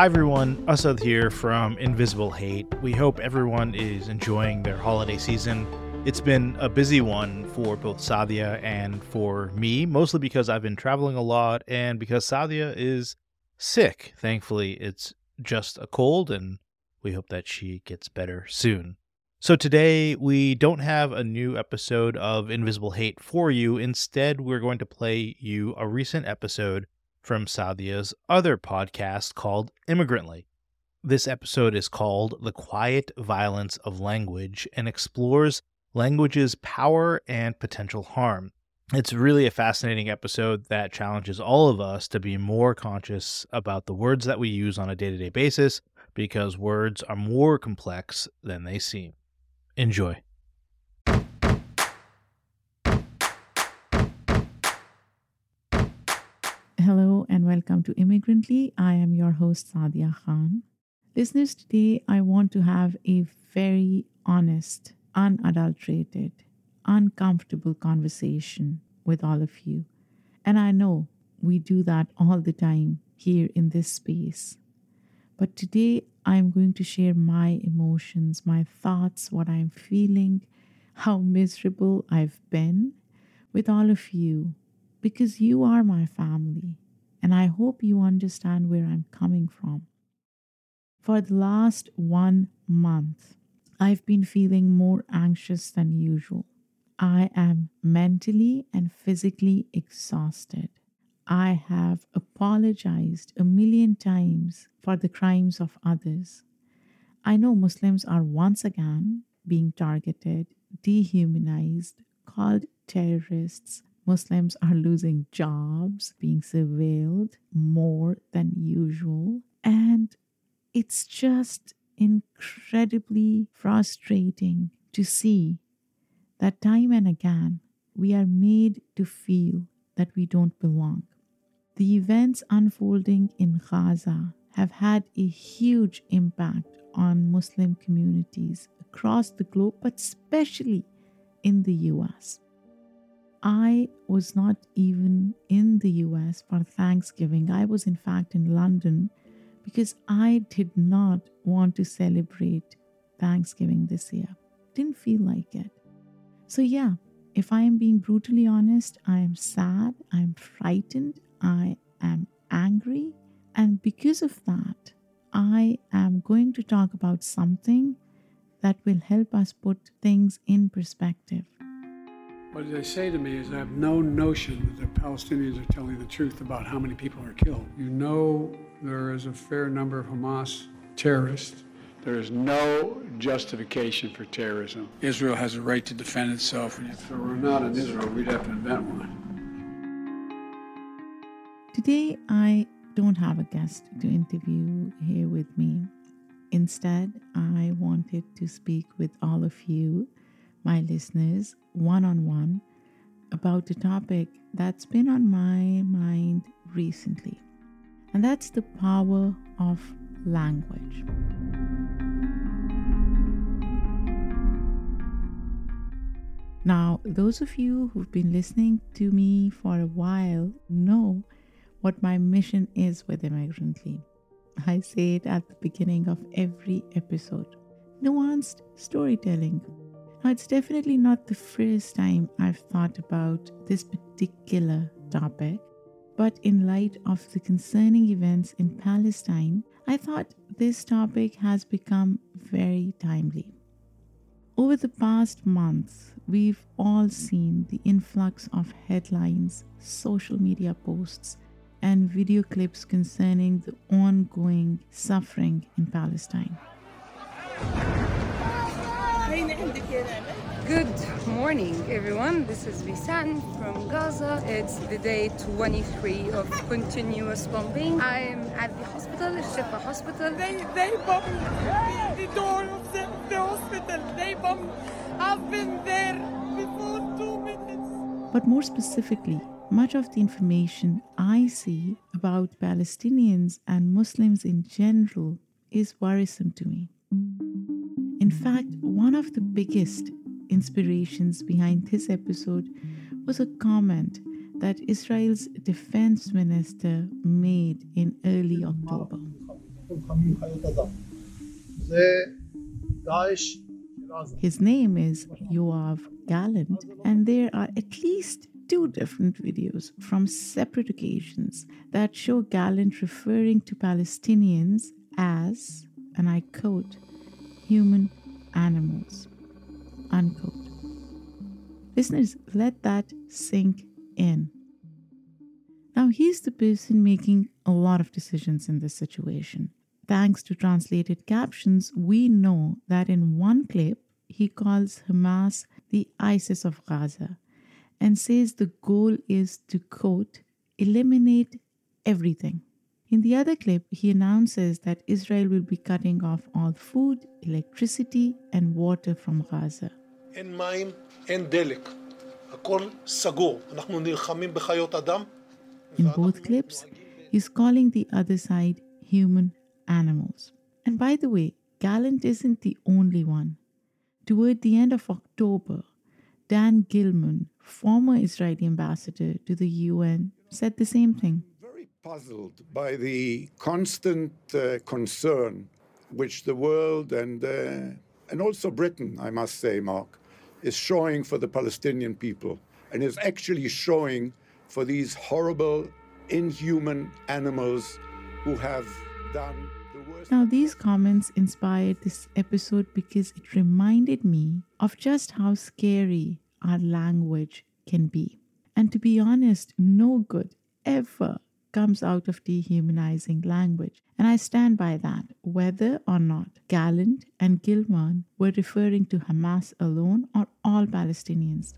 Hi everyone, Asad here from Invisible Hate. We hope everyone is enjoying their holiday season. It's been a busy one for both Saadia and for me, mostly because I've been traveling a lot and because Saadia is sick. Thankfully, it's just a cold and we hope that she gets better soon. So today we don't have a new episode of Invisible Hate for you. Instead, we're going to play you a recent episode from Saadia's other podcast called Immigrantly. This episode is called The Quiet Violence of Language and explores language's power and potential harm. It's really a fascinating episode that challenges all of us to be more conscious about the words that we use on a day to day basis because words are more complex than they seem. Enjoy. Welcome to Immigrantly. I am your host, Saadia Khan. Listeners, today I want to have a very honest, unadulterated, uncomfortable conversation with all of you. And I know we do that all the time here in this space. But today I'm going to share my emotions, my thoughts, what I'm feeling, how miserable I've been with all of you because you are my family, and I hope you understand where I'm coming from. For the last one month, I've been feeling more anxious than usual. I am mentally and physically exhausted. I have apologized a million times for the crimes of others. I know Muslims are once again being targeted, dehumanized, called terrorists, Muslims are losing jobs, being surveilled more than usual. And it's just incredibly frustrating to see that time and again we are made to feel that we don't belong. The events unfolding in Gaza have had a huge impact on Muslim communities across the globe, but especially in the US. I was not even in the US for Thanksgiving. I was, in fact, in London because I did not want to celebrate Thanksgiving this year. Didn't feel like it. So, yeah, if I am being brutally honest, I am sad, I'm frightened, I am angry. And because of that, I am going to talk about something that will help us put things in perspective. What they say to me is I have no notion that the Palestinians are telling the truth about how many people are killed. You know there is a fair number of Hamas terrorists. There is no justification for terrorism. Israel has a right to defend itself, and if there were not in Israel, we'd have to invent one. Today, I don't have a guest to interview here with me. Instead, I wanted to speak with all of you my listeners one on one about a topic that's been on my mind recently, and that's the power of language. Now, those of you who've been listening to me for a while know what my mission is with Immigrantly. I say it at the beginning of every episode nuanced storytelling now, it's definitely not the first time I've thought about this particular topic, but in light of the concerning events in Palestine, I thought this topic has become very timely. Over the past months, we've all seen the influx of headlines, social media posts, and video clips concerning the ongoing suffering in Palestine. Good morning, everyone. This is Visan from Gaza. It's the day 23 of continuous bombing. I'm at the hospital, Shifa Hospital. They, they bombed the, the door of the, the hospital. They bombed. I've been there before two minutes. But more specifically, much of the information I see about Palestinians and Muslims in general is worrisome to me. In fact, one of the biggest inspirations behind this episode was a comment that Israel's defense minister made in early October. His name is Yoav Gallant, and there are at least two different videos from separate occasions that show Gallant referring to Palestinians as, and I quote, human animals. Unquote. Listeners, let that sink in. Now, he's the person making a lot of decisions in this situation. Thanks to translated captions, we know that in one clip, he calls Hamas the ISIS of Gaza and says the goal is to, quote, eliminate everything. In the other clip, he announces that Israel will be cutting off all food, electricity, and water from Gaza. In both clips, he's calling the other side human animals. And by the way, Gallant isn't the only one. Toward the end of October, Dan Gillerman, former Israeli ambassador to the UN, said the same thing. Puzzled by the constant uh, concern which the world and, uh, and also Britain, I must say, Mark, is showing for the Palestinian people and is actually showing for these horrible, inhuman animals who have done the worst. now, these comments inspired this episode because it reminded me of just how scary our language can be. And to be honest, no good ever comes out of dehumanizing language. And I stand by that, whether or not Gallant and Gillerman were referring to Hamas alone or all Palestinians.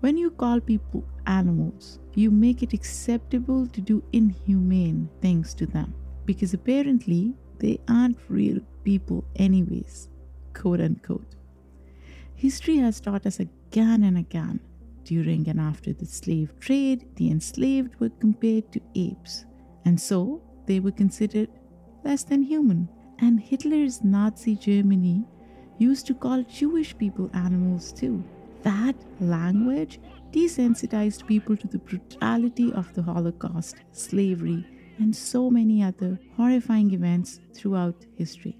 When you call people animals, you make it acceptable to do inhumane things to them because apparently they aren't real people, anyways, quote unquote. History has taught us again and again during and after the slave trade, the enslaved were compared to apes, and so they were considered less than human. And Hitler's Nazi Germany used to call Jewish people animals too. That language desensitized people to the brutality of the Holocaust, slavery, and so many other horrifying events throughout history.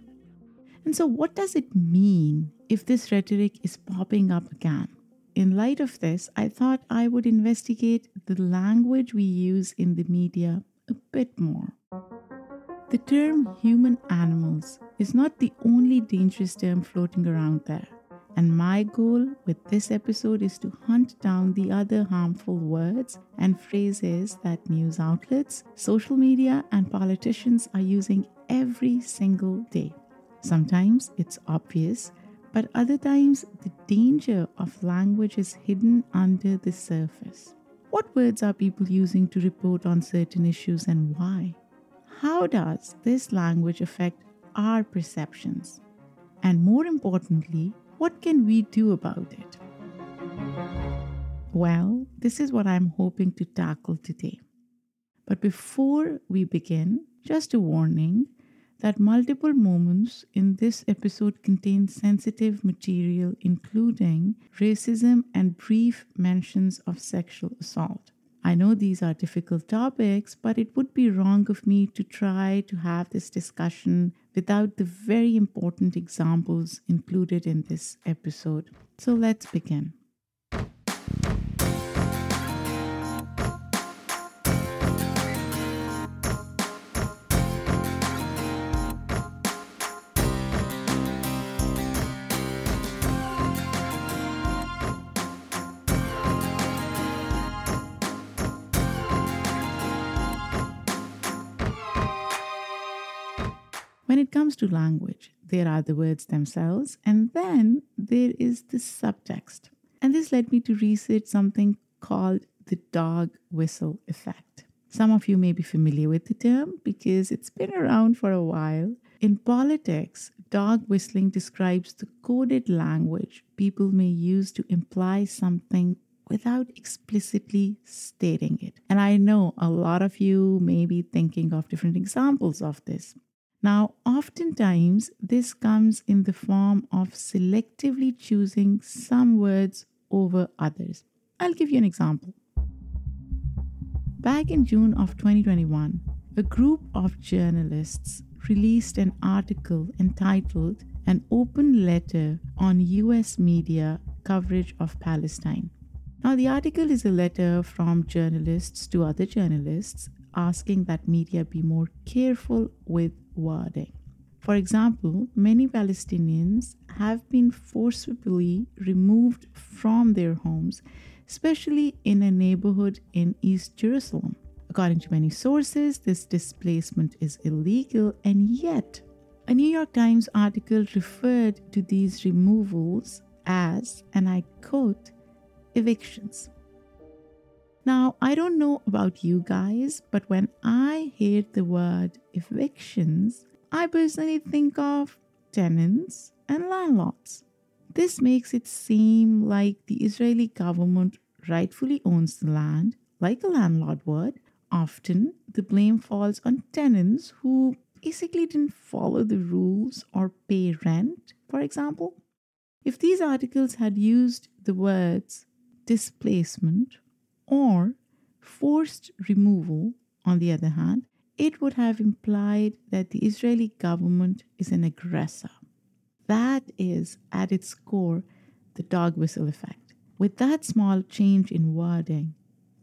And so, what does it mean if this rhetoric is popping up again? In light of this, I thought I would investigate the language we use in the media a bit more. The term human animals is not the only dangerous term floating around there. And my goal with this episode is to hunt down the other harmful words and phrases that news outlets, social media, and politicians are using every single day. Sometimes it's obvious, but other times the danger of language is hidden under the surface. What words are people using to report on certain issues and why? How does this language affect our perceptions? And more importantly, what can we do about it? Well, this is what I'm hoping to tackle today. But before we begin, just a warning that multiple moments in this episode contain sensitive material, including racism and brief mentions of sexual assault. I know these are difficult topics, but it would be wrong of me to try to have this discussion without the very important examples included in this episode. So let's begin. When it comes to language, there are the words themselves, and then there is the subtext. And this led me to research something called the dog whistle effect. Some of you may be familiar with the term because it's been around for a while. In politics, dog whistling describes the coded language people may use to imply something without explicitly stating it. And I know a lot of you may be thinking of different examples of this. Now, oftentimes, this comes in the form of selectively choosing some words over others. I'll give you an example. Back in June of 2021, a group of journalists released an article entitled An Open Letter on US Media Coverage of Palestine. Now, the article is a letter from journalists to other journalists asking that media be more careful with wording. For example, many Palestinians have been forcibly removed from their homes especially in a neighborhood in East Jerusalem. According to many sources, this displacement is illegal, and yet, a New York Times article referred to these removals as, and I quote, evictions. Now, I don't know about you guys, but when I hear the word evictions, I personally think of tenants and landlords. This makes it seem like the Israeli government rightfully owns the land, like a landlord would, often the blame falls on tenants who basically didn't follow the rules or pay rent, for example. If these articles had used the words displacement or forced removal, on the other hand, it would have implied that the Israeli government is an aggressor. That is, at its core, the dog whistle effect. With that small change in wording,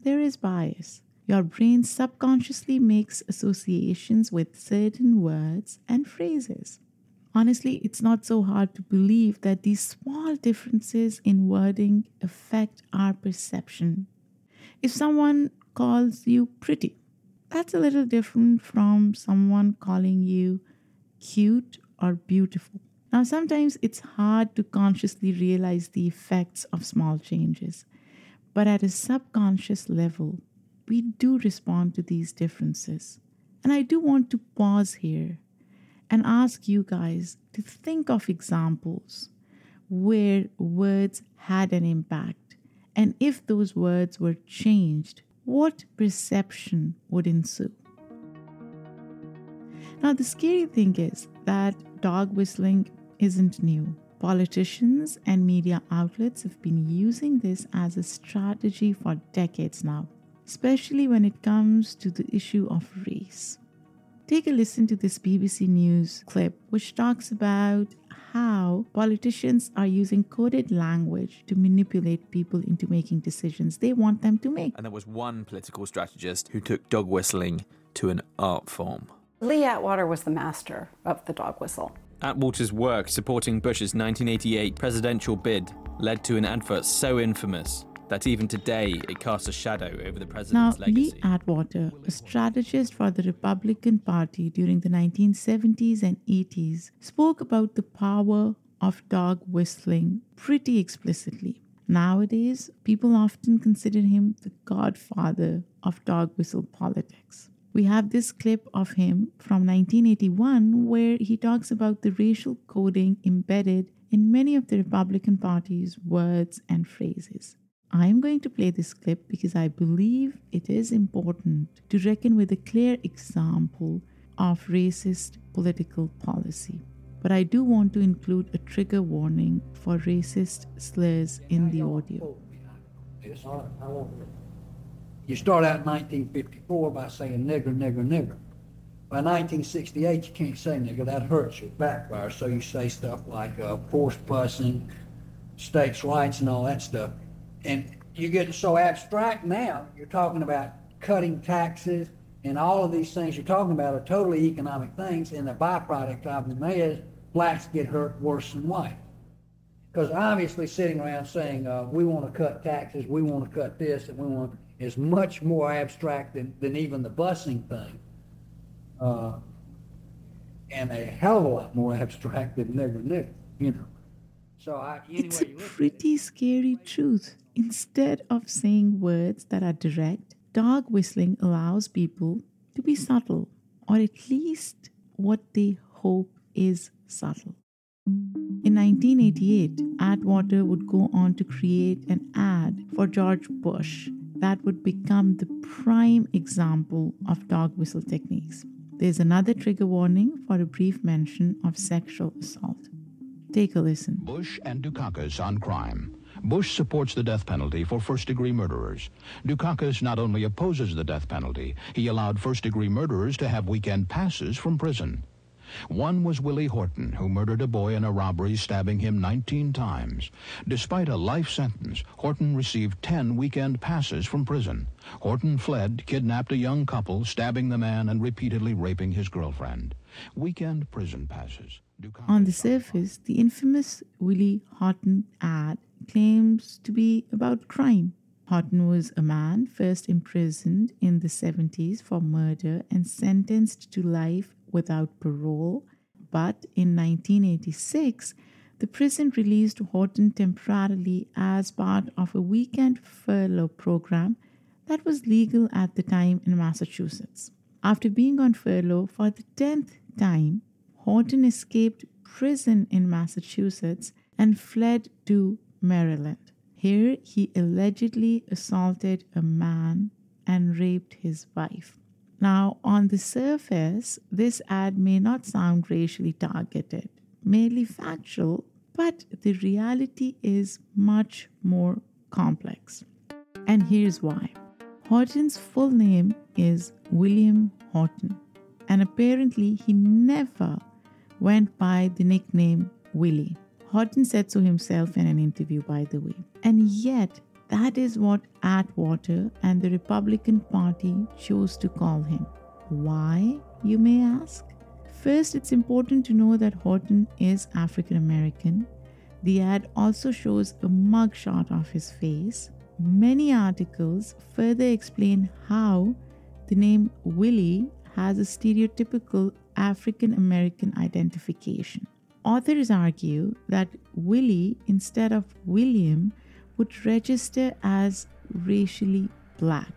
there is bias. Your brain subconsciously makes associations with certain words and phrases. Honestly, it's not so hard to believe that these small differences in wording affect our perception. If someone calls you pretty, that's a little different from someone calling you cute or beautiful. Now, sometimes it's hard to consciously realize the effects of small changes, but at a subconscious level, we do respond to these differences. And I do want to pause here and ask you guys to think of examples where words had an impact. And if those words were changed, what perception would ensue? Now, the scary thing is that dog whistling isn't new. Politicians and media outlets have been using this as a strategy for decades now, especially when it comes to the issue of race. Take a listen to this BBC News clip, which talks about how politicians are using coded language to manipulate people into making decisions they want them to make. And there was one political strategist who took dog whistling to an art form. Lee Atwater was the master of the dog whistle. Atwater's work supporting Bush's 1988 presidential bid led to an advert so infamous that even today it casts a shadow over the president's now, legacy. Lee Atwater, a strategist for the Republican Party during the 1970s and 80s, spoke about the power of dog whistling pretty explicitly. Nowadays, people often consider him the godfather of dog whistle politics we have this clip of him from 1981 where he talks about the racial coding embedded in many of the Republican Party's words and phrases. I am going to play this clip because I believe it is important to reckon with a clear example of racist political policy. But I do want to include a trigger warning for racist slurs in the audio. You start out in 1954 by saying nigger, nigger, nigger. By 1968, you can't say nigger. That hurts you, backfires. So you say stuff like uh, forced busing, states' rights, and all that stuff. And you get so abstract now. You're talking about cutting taxes and all of these things you're talking about are totally economic things. And the byproduct of them is blacks get hurt worse than white. Because obviously sitting around saying, uh, we want to cut taxes, we want to cut this, and we want is much more abstract than, than even the busing thing. Uh, and a hell of a lot more abstract than nigger nigger, you know. So I, anyway, It's a pretty scary truth. Instead of saying words that are direct, dog whistling allows people to be subtle, or at least what they hope is subtle. In 1988, Atwater would go on to create an ad for George Bush that would become the prime example of dog whistle techniques. There's another trigger warning for a brief mention of sexual assault. Take a listen. Bush and Dukakis on crime. Bush supports the death penalty for first degree murderers. Dukakis not only opposes the death penalty, he allowed first degree murderers to have weekend passes from prison. One was Willie Horton, who murdered a boy in a robbery, stabbing him 19 times. Despite a life sentence, Horton received 10 weekend passes from prison. Horton fled, kidnapped a young couple, stabbing the man and repeatedly raping his girlfriend. Weekend prison passes. On the surface, the infamous Willie Horton ad claims to be about crime. Horton was a man first imprisoned in the 70s for murder and sentenced to life without parole. But in 1986, the prison released Horton temporarily as part of a weekend furlough program that was legal at the time in Massachusetts. After being on furlough for the 10th time, Horton escaped prison in Massachusetts and fled to Maryland. Here, he allegedly assaulted a man and raped his wife. Now, on the surface, this ad may not sound racially targeted, merely factual, but the reality is much more complex. And here's why Horton's full name is William Horton, and apparently he never went by the nickname Willie. Horton said so himself in an interview, by the way. And yet, that is what Atwater and the Republican Party chose to call him. Why, you may ask? First, it's important to know that Horton is African American. The ad also shows a mugshot of his face. Many articles further explain how the name Willie has a stereotypical African American identification. Authors argue that Willie, instead of William, would register as racially black,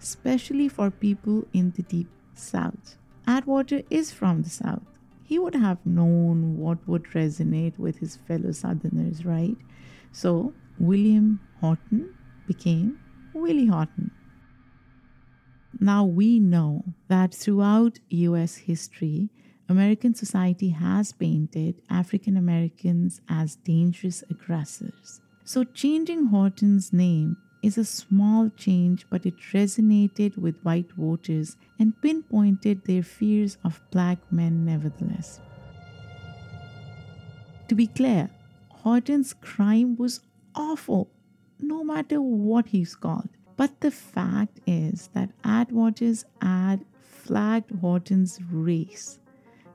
especially for people in the deep south. Atwater is from the south. He would have known what would resonate with his fellow southerners, right? So, William Horton became Willie Horton. Now we know that throughout US history, American society has painted African Americans as dangerous aggressors. So changing Horton's name is a small change, but it resonated with white voters and pinpointed their fears of black men nevertheless. To be clear, Horton's crime was awful, no matter what he's called. But the fact is that Atwater's ad flagged Horton's race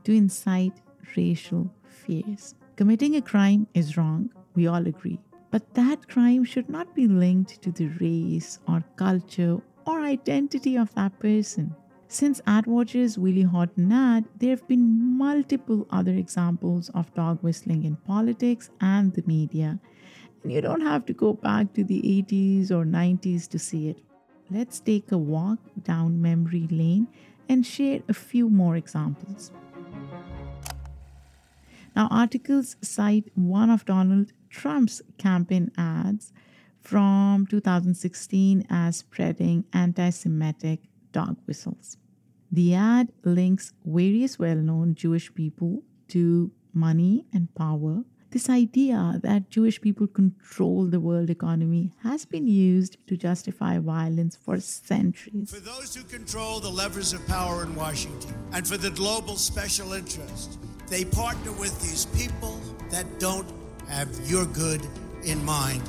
to incite racial fears. Committing a crime is wrong, we all agree. But that crime should not be linked to the race or culture or identity of that person. Since Atwater's Willie Horton ad, there have been multiple other examples of dog whistling in politics and the media. And you don't have to go back to the 80s or 90s to see it. Let's take a walk down memory lane and share a few more examples. Now, articles cite one of Donald Trump's campaign ads from 2016 as spreading anti Semitic dog whistles. The ad links various well known Jewish people to money and power. This idea that Jewish people control the world economy has been used to justify violence for centuries. For those who control the levers of power in Washington and for the global special interest, they partner with these people that don't have your good in mind.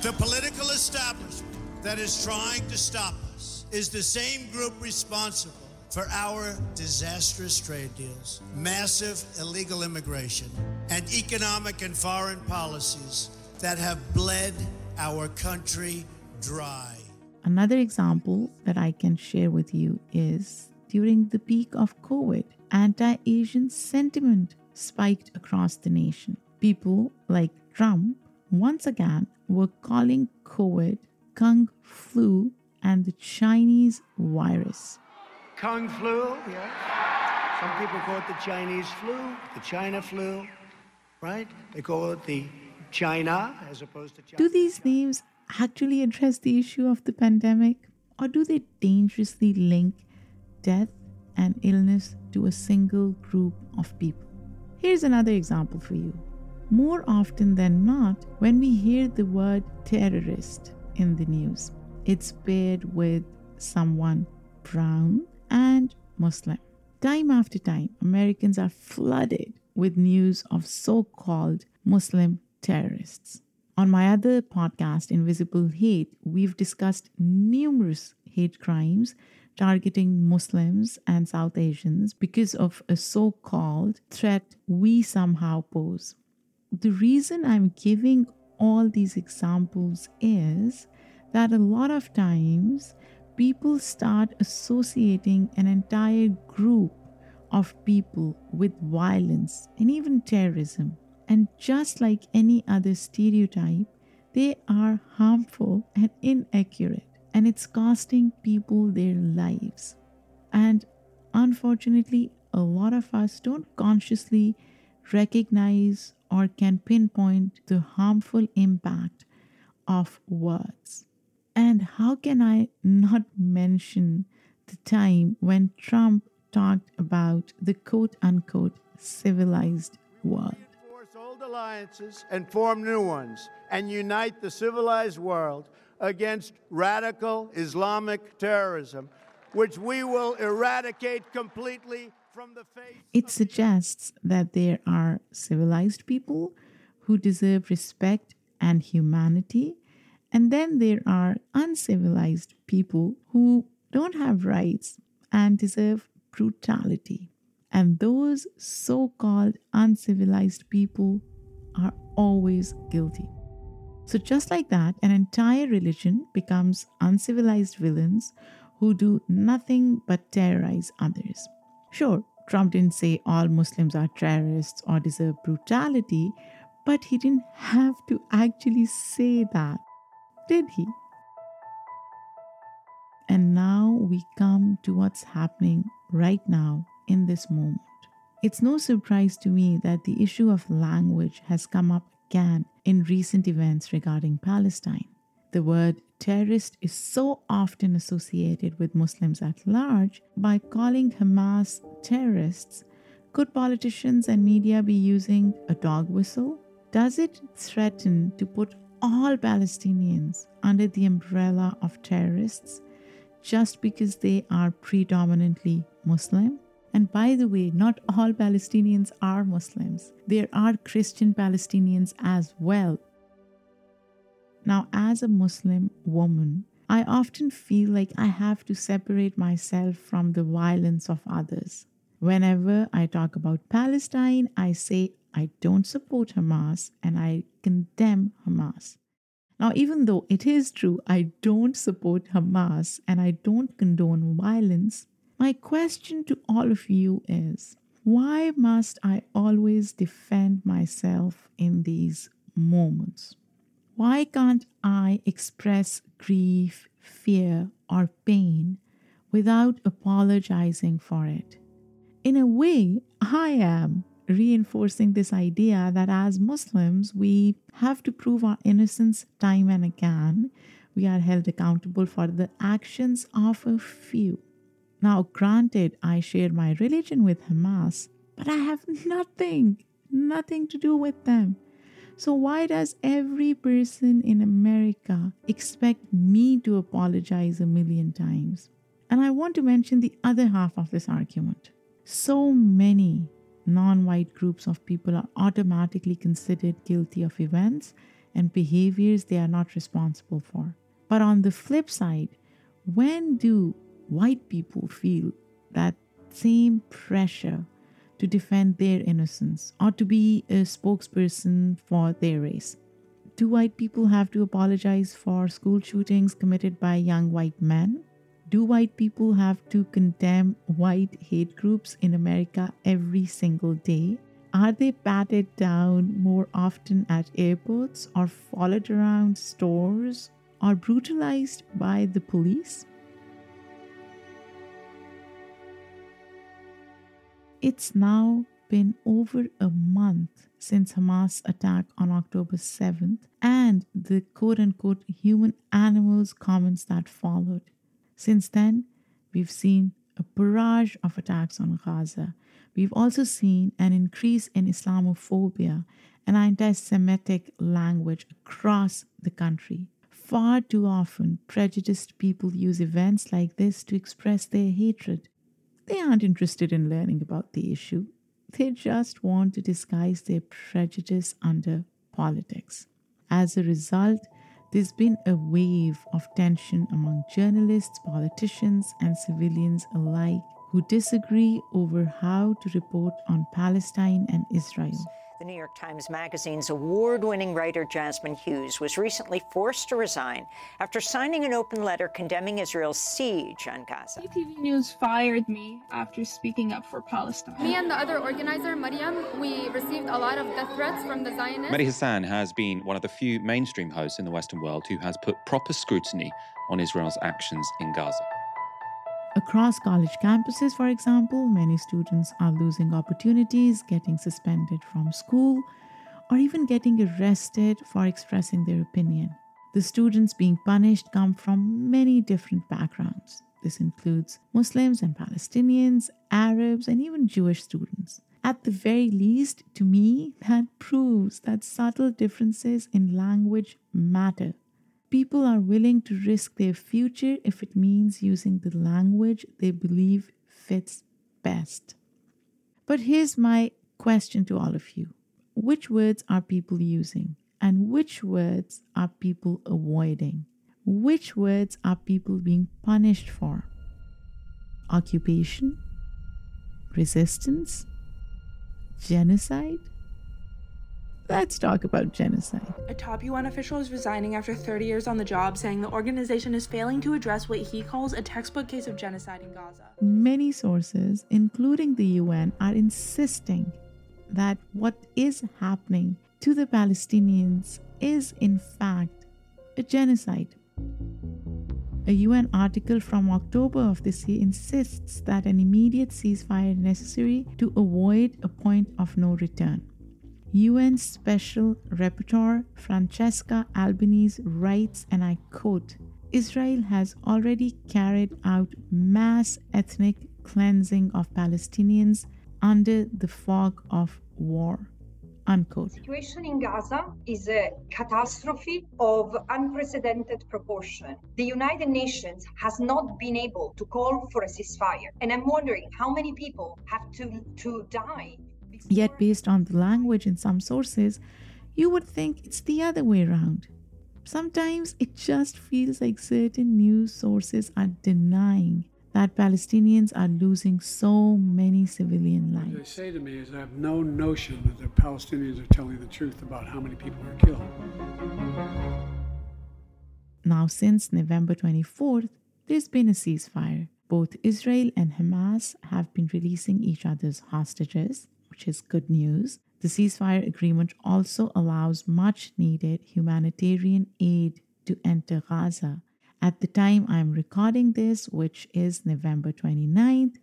The political establishment that is trying to stop us is the same group responsible for our disastrous trade deals, massive illegal immigration, and economic and foreign policies that have bled our country dry. Another example that I can share with you is during the peak of COVID, anti Asian sentiment spiked across the nation. People like Trump once again were calling COVID Kung flu and the Chinese virus. Kung flu, yeah. Some people call it the Chinese flu, the China flu, right? They call it the China as opposed to China. Do these names actually address the issue of the pandemic, or do they dangerously link death and illness to a single group of people? Here's another example for you. More often than not, when we hear the word terrorist in the news, it's paired with someone brown and Muslim. Time after time, Americans are flooded with news of so called Muslim terrorists. On my other podcast, Invisible Hate, we've discussed numerous hate crimes targeting Muslims and South Asians because of a so called threat we somehow pose. The reason I'm giving all these examples is that a lot of times people start associating an entire group of people with violence and even terrorism. And just like any other stereotype, they are harmful and inaccurate, and it's costing people their lives. And unfortunately, a lot of us don't consciously recognize or can pinpoint the harmful impact of words. And how can I not mention the time when Trump talked about the quote unquote civilized world? old alliances and form new ones and unite the civilized world against radical Islamic terrorism, which we will eradicate completely from the face. It suggests that there are civilized people who deserve respect and humanity, and then there are uncivilized people who don't have rights and deserve brutality. And those so called uncivilized people are always guilty. So, just like that, an entire religion becomes uncivilized villains who do nothing but terrorize others. Sure, Trump didn't say all Muslims are terrorists or deserve brutality, but he didn't have to actually say that, did he? And now we come to what's happening right now in this moment. It's no surprise to me that the issue of language has come up again in recent events regarding Palestine. The word terrorist is so often associated with Muslims at large. By calling Hamas terrorists, could politicians and media be using a dog whistle? Does it threaten to put all Palestinians under the umbrella of terrorists just because they are predominantly Muslim? And by the way, not all Palestinians are Muslims, there are Christian Palestinians as well. Now, as a Muslim woman, I often feel like I have to separate myself from the violence of others. Whenever I talk about Palestine, I say I don't support Hamas and I condemn Hamas. Now, even though it is true I don't support Hamas and I don't condone violence, my question to all of you is why must I always defend myself in these moments? Why can't I express grief, fear, or pain without apologizing for it? In a way, I am reinforcing this idea that as Muslims, we have to prove our innocence time and again. We are held accountable for the actions of a few. Now, granted, I share my religion with Hamas, but I have nothing, nothing to do with them. So, why does every person in America expect me to apologize a million times? And I want to mention the other half of this argument. So many non white groups of people are automatically considered guilty of events and behaviors they are not responsible for. But on the flip side, when do white people feel that same pressure to defend their innocence or to be a spokesperson for their race. Do white people have to apologize for school shootings committed by young white men? Do white people have to condemn white hate groups in America every single day? Are they patted down more often at airports or followed around stores or brutalized by the police? It's now been over a month since Hamas attack on October 7th and the quote unquote human animals comments that followed. Since then, we've seen a barrage of attacks on Gaza. We've also seen an increase in Islamophobia and anti Semitic language across the country. Far too often, prejudiced people use events like this to express their hatred. They aren't interested in learning about the issue, they just want to disguise their prejudice under politics. As a result, there's been a wave of tension among journalists, politicians, and civilians alike who disagree over how to report on Palestine and Israel. The New York Times Magazine's award winning writer Jazmine Hughes was recently forced to resign after signing an open letter condemning Israel's siege on Gaza. TV News fired me after speaking up for Palestine. Me and the other organizer, Mariam, we received a lot of death threats from the Zionists. Mehdi Hasan has been one of the few mainstream hosts in the Western world who has put proper scrutiny on Israel's actions in Gaza. Across college campuses, for example, many students are losing opportunities, getting suspended from school, or even getting arrested for expressing their opinion. The students being punished come from many different backgrounds. This includes Muslims and Palestinians, Arabs, and even Jewish students. At the very least, to me, that proves that subtle differences in language matter People are willing to risk their future if it means using the language they believe fits best. But here's my question to all of you Which words are people using? And which words are people avoiding? Which words are people being punished for? Occupation? Resistance? Genocide? Let's talk about genocide. A top UN official is resigning after 30 years on the job, saying the organization is failing to address what he calls a textbook case of genocide in Gaza. Many sources, including the UN, are insisting that what is happening to the Palestinians is, in fact, a genocide. A UN article from October of this year insists that an immediate ceasefire is necessary to avoid a point of no return. UN Special Rapporteur Francesca Albanese writes, and I quote Israel has already carried out mass ethnic cleansing of Palestinians under the fog of war. Unquote. The situation in Gaza is a catastrophe of unprecedented proportion. The United Nations has not been able to call for a ceasefire. And I'm wondering how many people have to, to die Yet, based on the language in some sources, you would think it's the other way around. Sometimes it just feels like certain news sources are denying that Palestinians are losing so many civilian lives. What they say to me is I have no notion that the Palestinians are telling the truth about how many people are killed. Now, since November 24th, there's been a ceasefire. Both Israel and Hamas have been releasing each other's hostages which is good news. The ceasefire agreement also allows much needed humanitarian aid to enter Gaza. At the time I'm recording this, which is November 29th,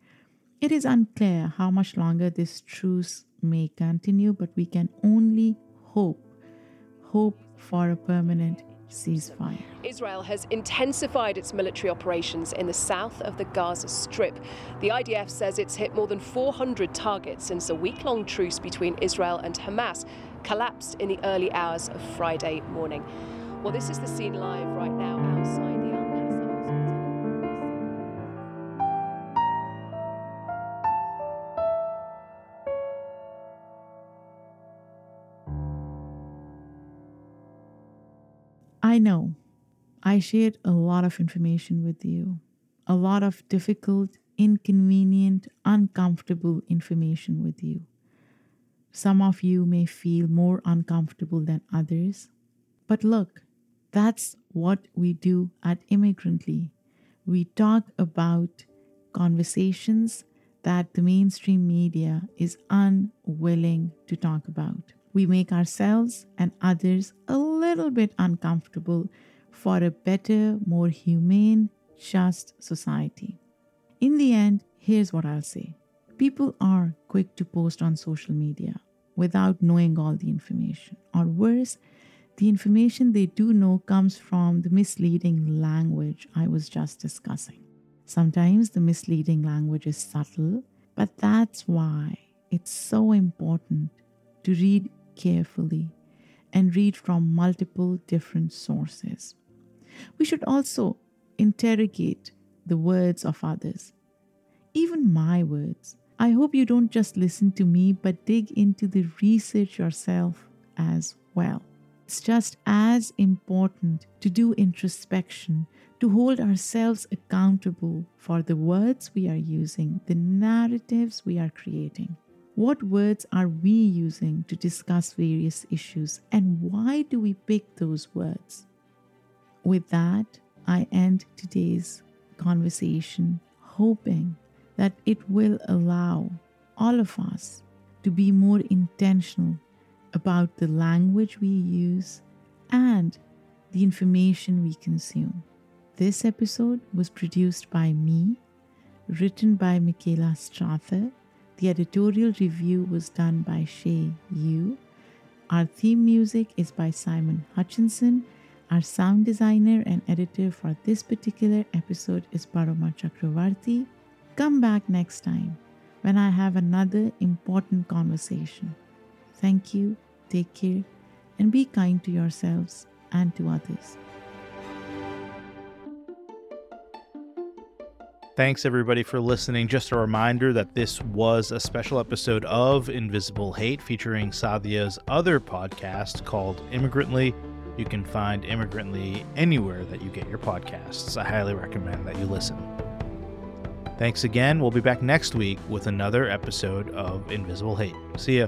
it is unclear how much longer this truce may continue, but we can only hope, hope for a permanent ceasefire. Israel has intensified its military operations in the south of the Gaza Strip. The IDF says it's hit more than 400 targets since a week long truce between Israel and Hamas collapsed in the early hours of Friday morning. Well, this is the scene live right now outside I know I shared a lot of information with you, a lot of difficult, inconvenient, uncomfortable information with you. Some of you may feel more uncomfortable than others. But look, that's what we do at Immigrantly. we talk about conversations that the mainstream media is unwilling to talk about. We make ourselves and others a little bit uncomfortable for a better, more humane, just society. In the end, here's what I'll say people are quick to post on social media without knowing all the information, or worse, the information they do know comes from the misleading language I was just discussing. Sometimes the misleading language is subtle, but that's why it's so important to read carefully and read from multiple different sources. We should also interrogate the words of others, even my words. I hope you don't just listen to me, but dig into the research yourself as well. It's just as important to do introspection, to hold ourselves accountable for the words we are using, the narratives we are creating. What words are we using to discuss various issues, and why do we pick those words? With that, I end today's conversation, hoping that it will allow all of us to be more intentional about the language we use and the information we consume. This episode was produced by me, written by Michaela Strather. The editorial review was done by Shay Yu. Our theme music is by Simon Hutchinson. Our sound designer and editor for this particular episode is Paroma Chakravarti. Come back next time when I have another important conversation. Thank you, take care, and be kind to yourselves and to others. Thanks everybody for listening. Just a reminder that this was a special episode of Invisible Hate featuring Saadia's other podcast called Immigrantly. You can find Immigrantly anywhere that you get your podcasts. I highly recommend that you listen. Thanks again. We'll be back next week with another episode of Invisible Hate. See ya.